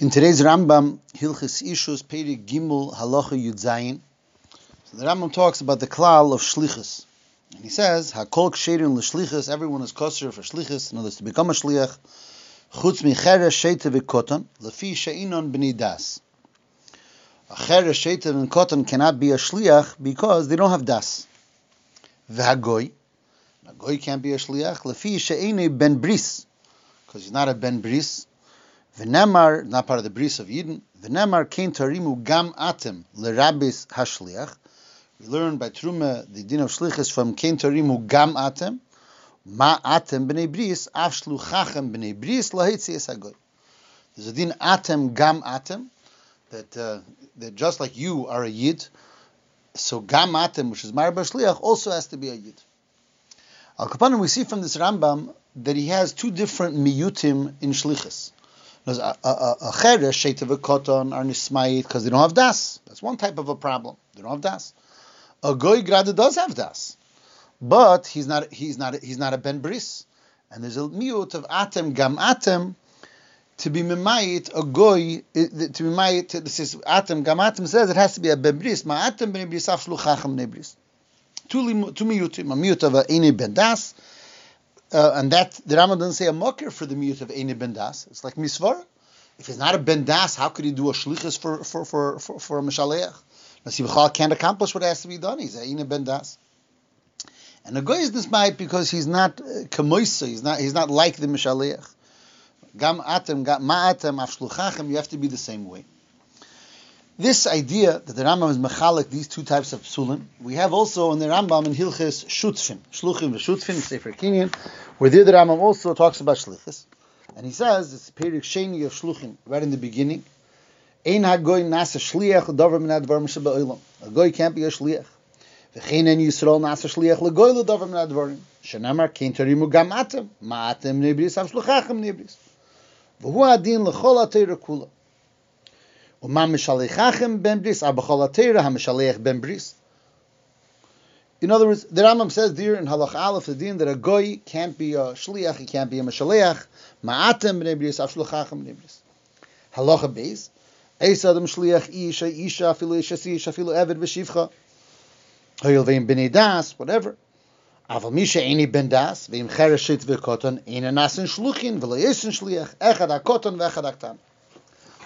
In today's Rambam, Hilchis Ishus Peri Gimel Halacha Yud Zayin, so the Rambam talks about the klal of shlichus, and he says Hakol Ksherin l'shlichus. Everyone is kosher for shlichus. In words, to become a shliach. Chutz micheres sheita v'koton lefi she'inon b'nei das. A cheres sheita and koton cannot be a shliach because they don't have das. V'hagoy, a goy can't be a shliach lefi she'inei ben bris because he's not a ben bris. V'nemar, not part of the bris of Yidden. V'nemar kein tarimu gam atem lerabis hashliach. We learn by Truma the din of shlichus from kein tarimu gam atem. Ma atem b'nei bris av shluchachem b'nei bris lahitzi esagoy. There's a din atem gam atem that uh, that just like you are a yid, so gam atem, which is mar shliach, also has to be a yid. Al Kapanim, we see from this Rambam that he has two different miyutim in shlichus. There's a a cheresh sheitav koton are nismayit because they don't have das. That's one type of a problem. They don't have das. A goy grada does have das, but he's not he's not he's not a ben bris, and there's a miut of atem gam atem to be mimayit a goy eh, to be mimayit. This is atem gam atem says it has to be a ben bris. Ma atem ben bris af shluchachem ne bris. Two miyutim a miyut of a ben das. Uh, and that the Rambam doesn't say a mocker for the miyut of ene ben das. It's like misvar. If he's not a ben das, how could he do a shlichus for for for for, for a mishaleach? Nasib can't accomplish what has to be done. He's a ene ben das. And the guy is this might because he's not kamoisa. He's not he's not like the mishaleach. Gam atem gam ma atem afshluchachem. You have to be the same way. This idea that the Rambam is mechalik these two types of psulim, we have also in the Rambam in Hilchis Shutfin, Shluchim v'Shutfin, Sefer Kinyan, where there the Rambam also talks about shlichus, and he says it's Perik Sheni of Shluchim right in the beginning. Ein hagoy nasa shliach l'davar min advar misha ba'olam. A goy can't be a shliach. V'chein en Yisrael nasa shliach l'goy l'davar min advarim. Shenamar kein tarimu gam atem, ma atem nebris, av shluchachem nebris. V'hu adin l'chol atayra kula. In other words, the Rambam says there in Halach Aleph the din that a goy can't be a shliach, he can't be a mashaleach. Ma'atem b'nei bris, av shluchachem b'nei bris. Halacha beis, Eis adam shliach isha, isha, afilu isha, isha, afilu eved v'shivcha. Hoyel ve'im b'nei das, whatever. Aval misha eini ben das, ve'im chereshit v'koton, eina nasin shluchin, v'lo yesin shliach, echad ha-koton v'echad ha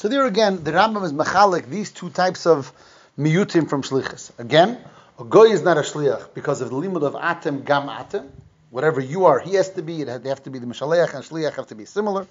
So there again, the Rambam is machalik these two types of miyutim from shlichus. Again, a goy is not a shliach because of the limud of atem gam atem. Whatever you are, he has to be. It they have to be the mishaleach and shliach have to be similar.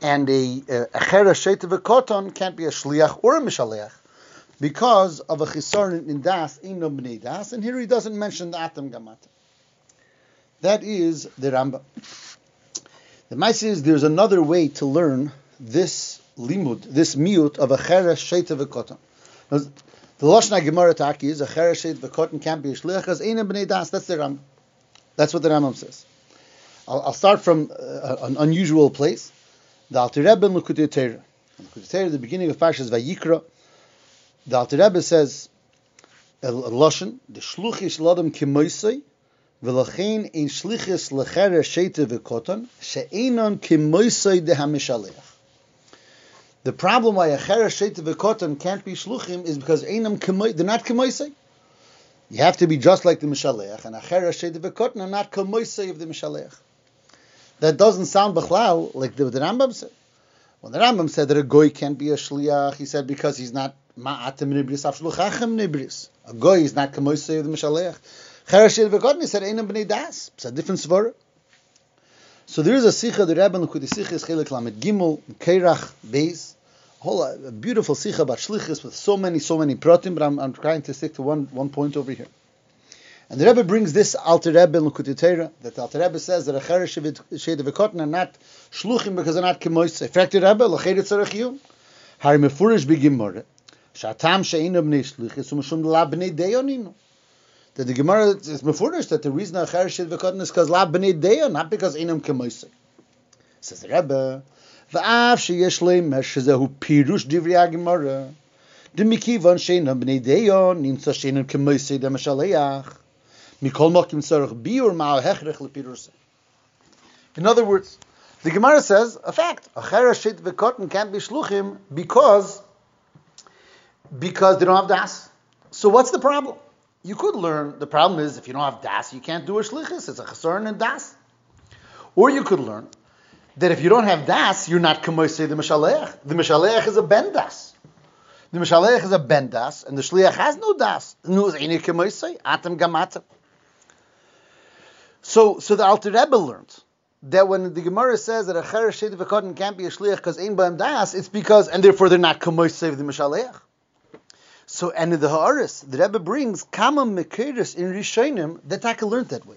And a achera sheitav koton can't be a shliach or a mishaleach because of a chisaron in das in no bnei das. And here he doesn't mention the atem gam atem. That is the Rambam. The Maisa is there's another way to learn this limud, this miut of a cheresh sheita v'koton. The Lashna Gemara Taki is a cheresh sheita v'koton can't be a shliach because ain't b'nei das. That's the Ram. That's what the Rambam says. I'll, I'll start from uh, an unusual place. The Alter Rebbe in Likutei Torah. Likutei Torah, the beginning of Parshas Vayikra, the Alter Rebbe says, Lashon, the shluchish ladam kimoisei, ein shlichis lecheresh sheita v'koton, she'einon kimoisei de hamishalech. The problem why a cheresh sheita v'koton can't be shluchim is because einam they're not kemoisei. You have to be just like the Mishalech, and a cheresh sheita v'koton are not kemoisei of the Mishalech. That doesn't sound b'chlal like the, the Rambam said. When the Rambam said that a goy can't be a shliach, he said because he's not ma'atim nibris af shluchachem nibris. A goy is not kemoisei of the Mishalech. Cheresh sheita v'koton, he said einam b'nei das. It's a different svara. So there is a sicha, the Rebbe L'Kutei Sicha is Chelik Lamed Gimel, Keirach, Beis, whole uh, a beautiful sicha about shlichus with so many, so many pratim, but I'm, I'm trying to stick to one, one point over here. And the Rebbe brings this Alter Rebbe in L'Kutei Torah, that the Alter Rebbe says that a cheresh sheda v'kotin are not shluchim because they're not kemoise. Fragt the Rebbe, l'cheder tzarech yun. Hari mefurish b'gimore, shatam she'inu b'nei shlichus, u'mashum la b'nei deyoninu. That the Gemara is mefurish that the reason a cheresh sheda v'kotin is because la b'nei deyon, not because inam kemoise. Says the Rebbe, ואף שיש להם שזהו פירוש דברי הגמרא. דמכיוון שאינם בני דיון, נמצא שאינם כמויסי דמשלח. מכל מוקים צורך ביור מהו הכרח לפירוסה. In other words, The Gemara says a fact: a chereshit v'kotten can't be shluchim because because they don't have das. So what's the problem? You could learn. The problem is if you don't have das, you can't do a shlichus. It's a chasarn and das. Or you could learn that if you don't have das, you're not kamoisei the mishalech. The mishalech is a ben das. The mishalech is a ben das, and the shliach has no das. No any kamoisei atem gamatem. So, so the Alter Rebbe learned that when the Gemara says that a cheresh v'koden can't be a shliach because ein b'hem das, it's because and therefore they're not kamoisei the mishalech. So, and in the Haaretz, the Rebbe brings Kama Mekeris in Rishonim that Taka learned that way.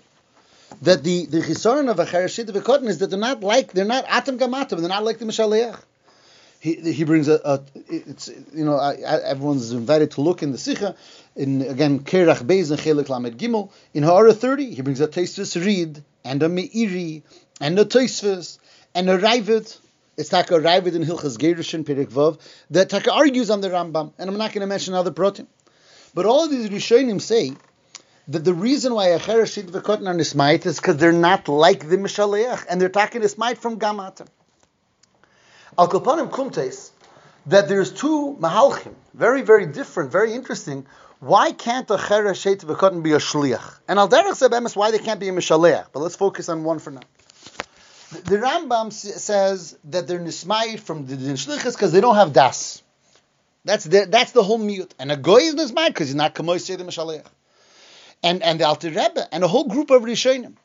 That the the chisaron of a Charashit V'Kotten is that they're not like they're not Atam Gamatam, they're not like the Mishaleach. He, he brings a, a, it's you know everyone's invited to look in the Sikha in again Kerach Beis and Chelik Lamed Gimel in Ha'ara 30 he brings a Taisvis Reed and a Meiri and a Taisvis and a Ravid it's Taka Ravid in Hilchas Gerushin Perik Vav that Taka argues on the Rambam, and I'm not going to mention other protein. But all of these Rishonim say that the reason why Acher Shit V'Kotin are Nismait is because they're not like the Mishaleach, and they're talking Nismait from Gamata. Al Kopanim Kumtes, that there's two Mahalchim, very, very different, very interesting. Why can't a Cher Shit V'Kotin be a Shliach? And Al Derech Sebemis why they can't be a Mishaleach, but let's focus on one for now. The Rambam says that they're nismayit from the din shlichus because they don't have das. That's the that's the whole mute. And a goy is nismayit because he's not kamoy the mishalech. And and the Alter Rebbe and a whole group of Rishonim.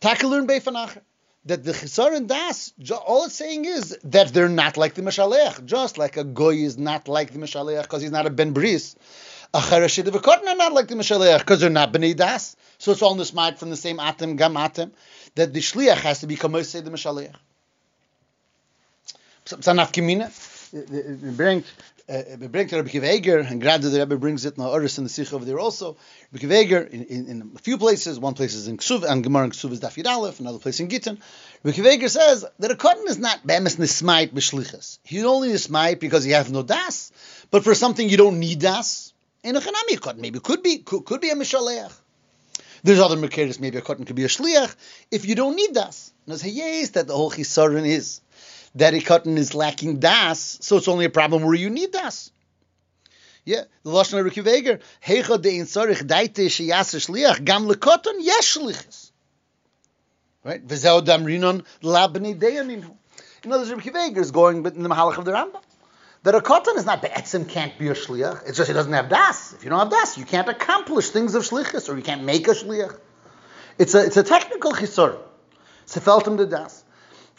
Takelun beifanacher that the chisar and das, all it's saying is that they're not like the Mishalech, just like a goy is not like the Mishalech because he's not a ben bris. A charashid of a are not like the Mishalech because they're not bnei das. So it's all nismait from the same atem gam atem that the shliach has to become kamosei the kimina. We bring we uh, bring to Rabbi Kiva and granted the Rebbe brings it in Oris in the Sikh over there also. Rabbi Kiva in, in, in, a few places, one place is in Ksuv, and Gemara in Ksuv is Dafir Aleph, another place in Gittin. Rabbi Kiva says that a cotton is not bemis nismait b'shlichas. He only nismait because he has no das, but for something you don't need das. In a chanami cotton maybe could be could, could be a mishaleach. There's other Mekeris, maybe a cotton could be a Shliach, if you don't need das. And say, yes, that the whole Chisaron is that a cotton is lacking das, so it's only a problem where you need das. Yeah, the Lashon of Veger, Heicha de in Sorich daite sheyas shliach, gam lekoton yesh shlichus. Right? V'zeo damrinon labni deyaninu. In other words, Ricky Veger is going but in the Mahalach of the Rambam that a cotton is not be'etzim can't be a shliach. It's just he doesn't have das. If you don't have das, you can't accomplish things of shlichus, or you can't make a shliach. It's a it's a technical chisor. Sefeltim the das.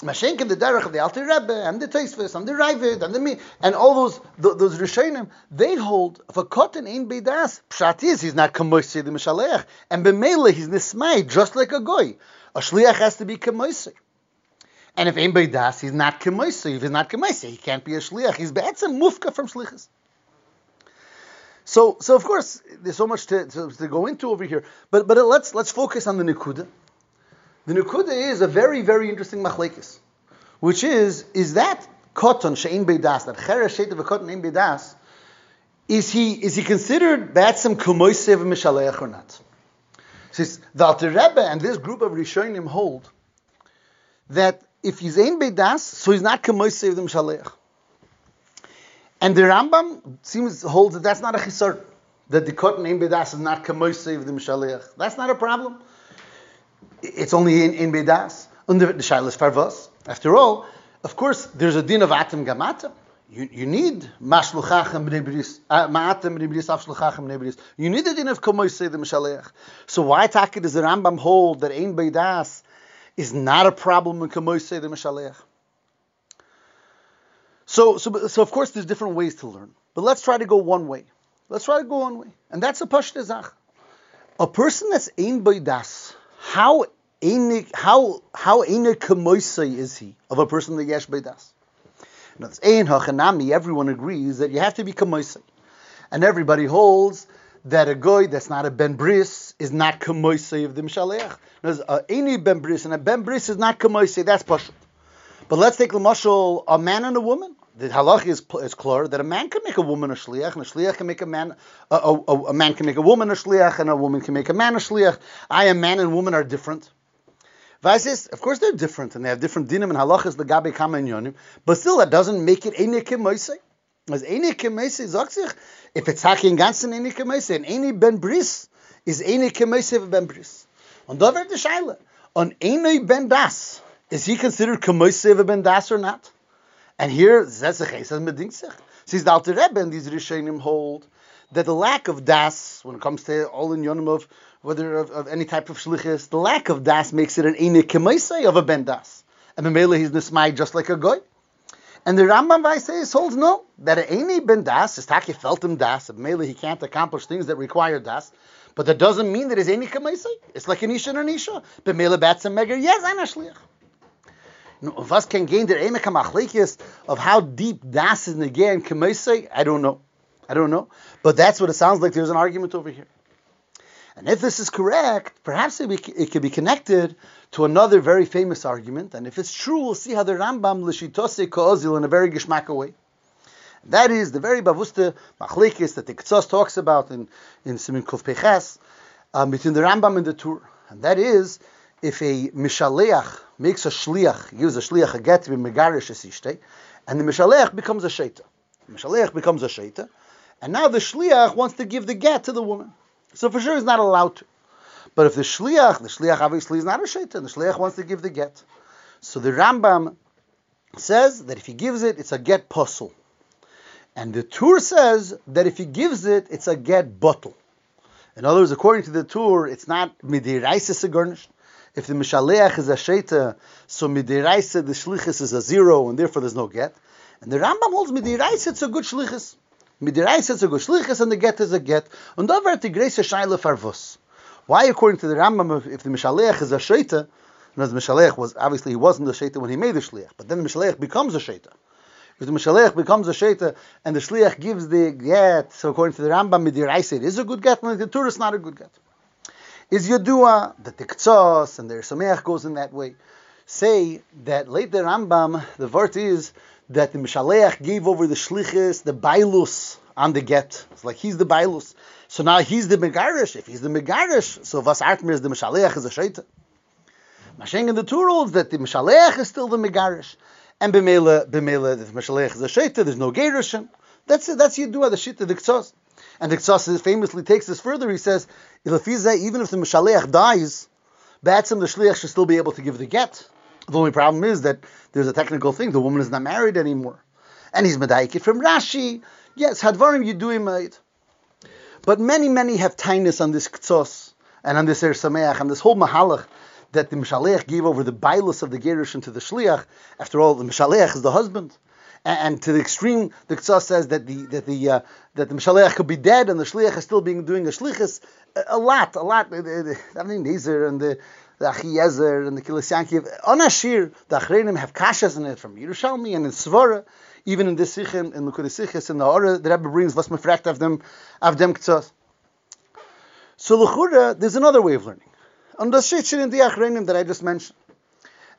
Mashenkin the derech of the Alter Rebbe and the Teisvis and the Ravid and the me and all those those Rishonim they hold for cotton ain't bedas pshat is he's not kamoisi the mishalech and b'meila he's nismai just like a goy. A shliach has to be kamoisi. And if anybody does, he's not kemoisa. If he's not kemoisa, he can't be a shliach. He's be'etzem mufka from shlichus. So, so of course, there's so much to, to, to, go into over here. But but let's let's focus on the nikuda. The Nukuda is a very very interesting machlekes, which is is that koton shein beidas that cheresh shet of a koton ein beidas. Is he is he considered be'etzem kemoisev mishaleach or not? Says the Alter Rebbe and this group of Rishonim hold that if he's ein bedas, so he's not kemoisev them shaleach. And the Rambam seems holds that that's not a chisar. That the cotton ein bedas is not kemoisev them shaleach. That's not a problem. It's only in, in bedas. Under the shailas farvas. After all, of course, there's a din of atem gamatem. You, you need mashluchachem b'nei uh, ma'atem bris avshluchachem b'nei You need the din of kemoisev the shaleach. So why take it the Rambam hold that ein bedas is not a problem in Kamoisei the Mishaleach. So, so, so of course, there's different ways to learn. But let's try to go one way. Let's try to go one way. And that's a Pashta Zach. A person that's Ein Baidas, how how how Ein Kamoisei is he of a person that Yesh Baidas? Now, it's Ein Hachanami, everyone agrees that you have to be Kamoisei. And everybody holds that a goy that's not a ben bris is not kamoisei of the mishaleach. Any ben bris and a ben bris is not kamoisei. That's pashut. But let's take the mashal a man and a woman. The halach is, is clear that a man can make a woman a shliach, and a shliach can make a man a, a, a, man can make a woman a shliach, and a woman can make a man a shliach. I, a man and woman are different. Vaisis, of course they're different and they have different dinim and halachas the gabe kama and yonim, but still that doesn't make it ene kemoise. As ene kemoise sagt if it's hacking ganzen ene kemoise and ene ben bris is ene kemoise ben bris. Und da wird die Scheile. On ene ben das, is he considered kemoise ben das or not? And here, case, bedingt sich. Says the Alter Rebbe and these Rishonim hold that the lack of das, when it comes to all in yonim of whether of, of, any type of shlichus, the lack of das makes it an enik of a ben das. And Mamela he's nismai just like a goy. And the Rambam Vaisais holds no, that an eni ben das is taki felt him das. Mamela he can't accomplish things that require das. But that doesn't mean that it's any kemaisei. It's like an isha and an isha. Mamela bats and meger, yes, I'm a shlich. Was can gain the emek hamachlikis of how deep das is and kemaisei? I don't know. I don't know. But that's what it sounds like there's an argument over here. And if this is correct, perhaps it, be, it could be connected to another very famous argument. And if it's true, we'll see how the Rambam l'shitose ko'ozil in a very gishmaka way. That is the very bavusta machlekes that the Ketzos talks about in, in Simin Kuf Peches, um, between the Rambam and the Tur. And that is, if a mishaleach makes a shliach, gives a shliach a get to be megarish esishtei, and the mishaleach becomes a shaita. The mishaleach becomes a shaita, and now the shliach wants to give the get to the woman. So for sure he's not allowed to. But if the shliach, the shliach obviously is not a shaitan, the shliach wants to give the get. So the Rambam says that if he gives it, it's a get puzzle. And the Tur says that if he gives it, it's a get bottle. In other words, according to the Tur, it's not midiraisa garnished. If the mishaleach is a shaita, so midiraisa the shlichus is a zero, and therefore there's no get. And the Rambam holds midiraisa it's a good shlichus. Midiraisa is a gushlichas and the get is a get. And over the grace shaila farvus. Why, according to the Rambam, if the Mishalech is a shaita, and as the Mishalech was obviously he wasn't a shaita when he made the shliach, but then the Mishalech becomes a shaita. If the Mishalech becomes a shaita and the shliach gives the get, so according to the Rambam, midiraisa it is a good get, and the Torah is not a good get. Is Yadua the Ketzos and the Sameach goes in that way? Say that later Rambam, the vert is that the Mishaleach gave over the shlichus, the bailus on the get. It's like he's the bailus. So now he's the megarish. If he's the megarish, so vas artmir is the Mishaleach is a shaita. Masheng in the two rules that the Mishaleach is still the megarish. And b'mela, b'mela, the Mishaleach is a shaita, there's no gerushin. That's it, that's Yidua, the shita, the Ketzos. And the Ketzos famously takes this further. He says, even if the Mishaleach dies, Batsim, the shliach, should still be able to give the get. The only problem is that there's a technical thing. The woman is not married anymore. And he's medaikit from Rashi. Yes, hadvarim you do him made. But many, many have tightness on this Ketzos and on this er sameach and this whole mahalach that the mishalech gave over the bailus of the gerush into the shliach. After all, the mishalech is the husband. And, to the extreme, the Ketzos says that the that the uh, that the mishalech could be dead and the shliach is still being doing a shlichus. A, lot, a lot. I mean, Nezer and the the Achiezer and the Kehilos Yaakov. On Ashir, the Achreinim have kashas in it from Yerushalmi and in Svara, even in this Sichim, in Likud Sichis, in the Ora, the Rebbe brings was mefrekt of them, of them Ketzos. So Lechura, there's another way of learning. On the Shitchin in the Achreinim that I just mentioned.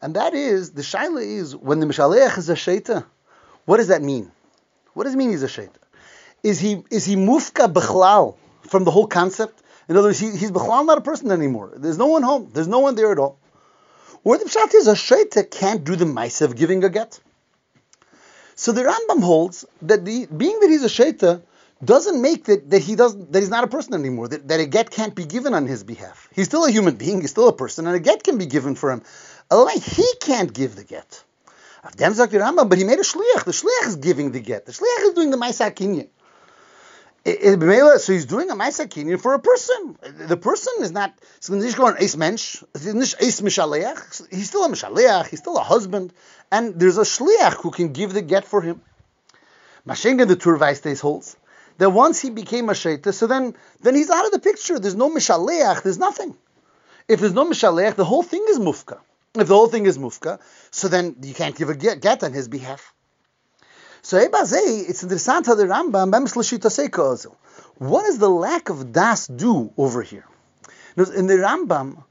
And that is, the Shaila is, when the Mishaleach is a Shaita, what does that mean? What does it mean he's a Shaita? Is he, is he mufka bechlal from the whole concept? In other words, he, he's Bechlal not a person anymore. There's no one home. There's no one there at all. Or the pshat is a shaita can't do the mice of giving a get. So the Rambam holds that the, being that he's a shaita doesn't make that, that he doesn't that he's not a person anymore. That, that a get can't be given on his behalf. He's still a human being. He's still a person, and a get can be given for him. Otherwise, he can't give the get. But he made a shliach. The shliach is giving the get. The shliach is doing the ma'isa kinyan. So he's doing a Maisa Kinyan for a person. The person is not, he's still a Mishaleach, he's still a husband, and there's a Shliach who can give the get for him. Mashenga the Turvaistes holds that once he became a Shaita, so then, then he's out of the picture. There's no Mishaleach, there's nothing. If there's no Mishaleach, the whole thing is Mufka. If the whole thing is Mufka, so then you can't give a get, get on his behalf. So it's interessant how the Rambam, what does the lack of das do over here? In the Rambam,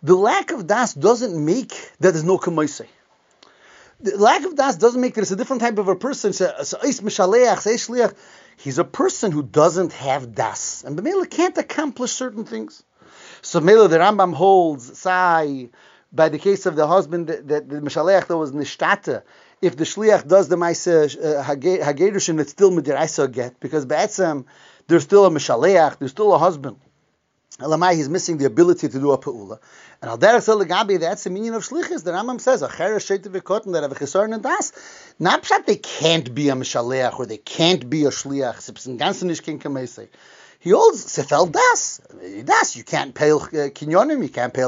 the lack of das doesn't make that there's no kamoisei. The lack of das doesn't make it's a different type of a person. He's a person who doesn't have das. And the can't accomplish certain things. So Mela, the Rambam holds, Sai, by the case of the husband that, the Mishaleach that was nishtata, if the shliach does the ma'aseh uh, hagedushin, it's still midiraisa get because be'etzem there's still a Mishaleach, there's still a husband. Elamai, he's missing the ability to do a pe'ula. And al derech that's the meaning of shlichus. The Rambam says, acher sheit v'kotten, that have a chesaron and das. Not pshat they can't be a mishaleach, or they can't be a shliach. Sipsin kamesei. He holds sefel das. Das, you can't pay uh, kinyonim, you can't pay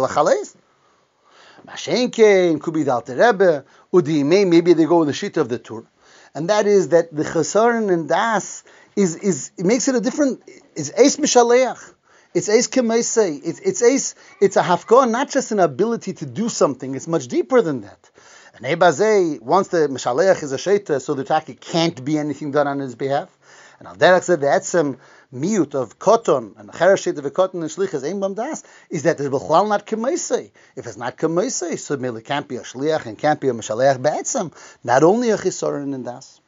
lachales. Mashenke, Kubi Dal Rebbe, Udi maybe they go with the sheet of the tour. And that is that the chesaron and das is, is, it makes it a different, it's eis mishaleach. It's Eis Kemaisei. It's it's Eis, it's a hafkon, not just an ability to do something. It's much deeper than that. And Ebazei, once the Mishaleach is a Sheita, so the Taki can't be anything done on his behalf. And Al said the Etzem miut of Koton and the Cheresh of Koton and Shlichas Ein Das is that it's Bechlal not Kemaisei. If it's not Kemaisei, so it can't be a Shliach and can't be a Mishaleach Be'etzem. Not only a Chisorin and Das.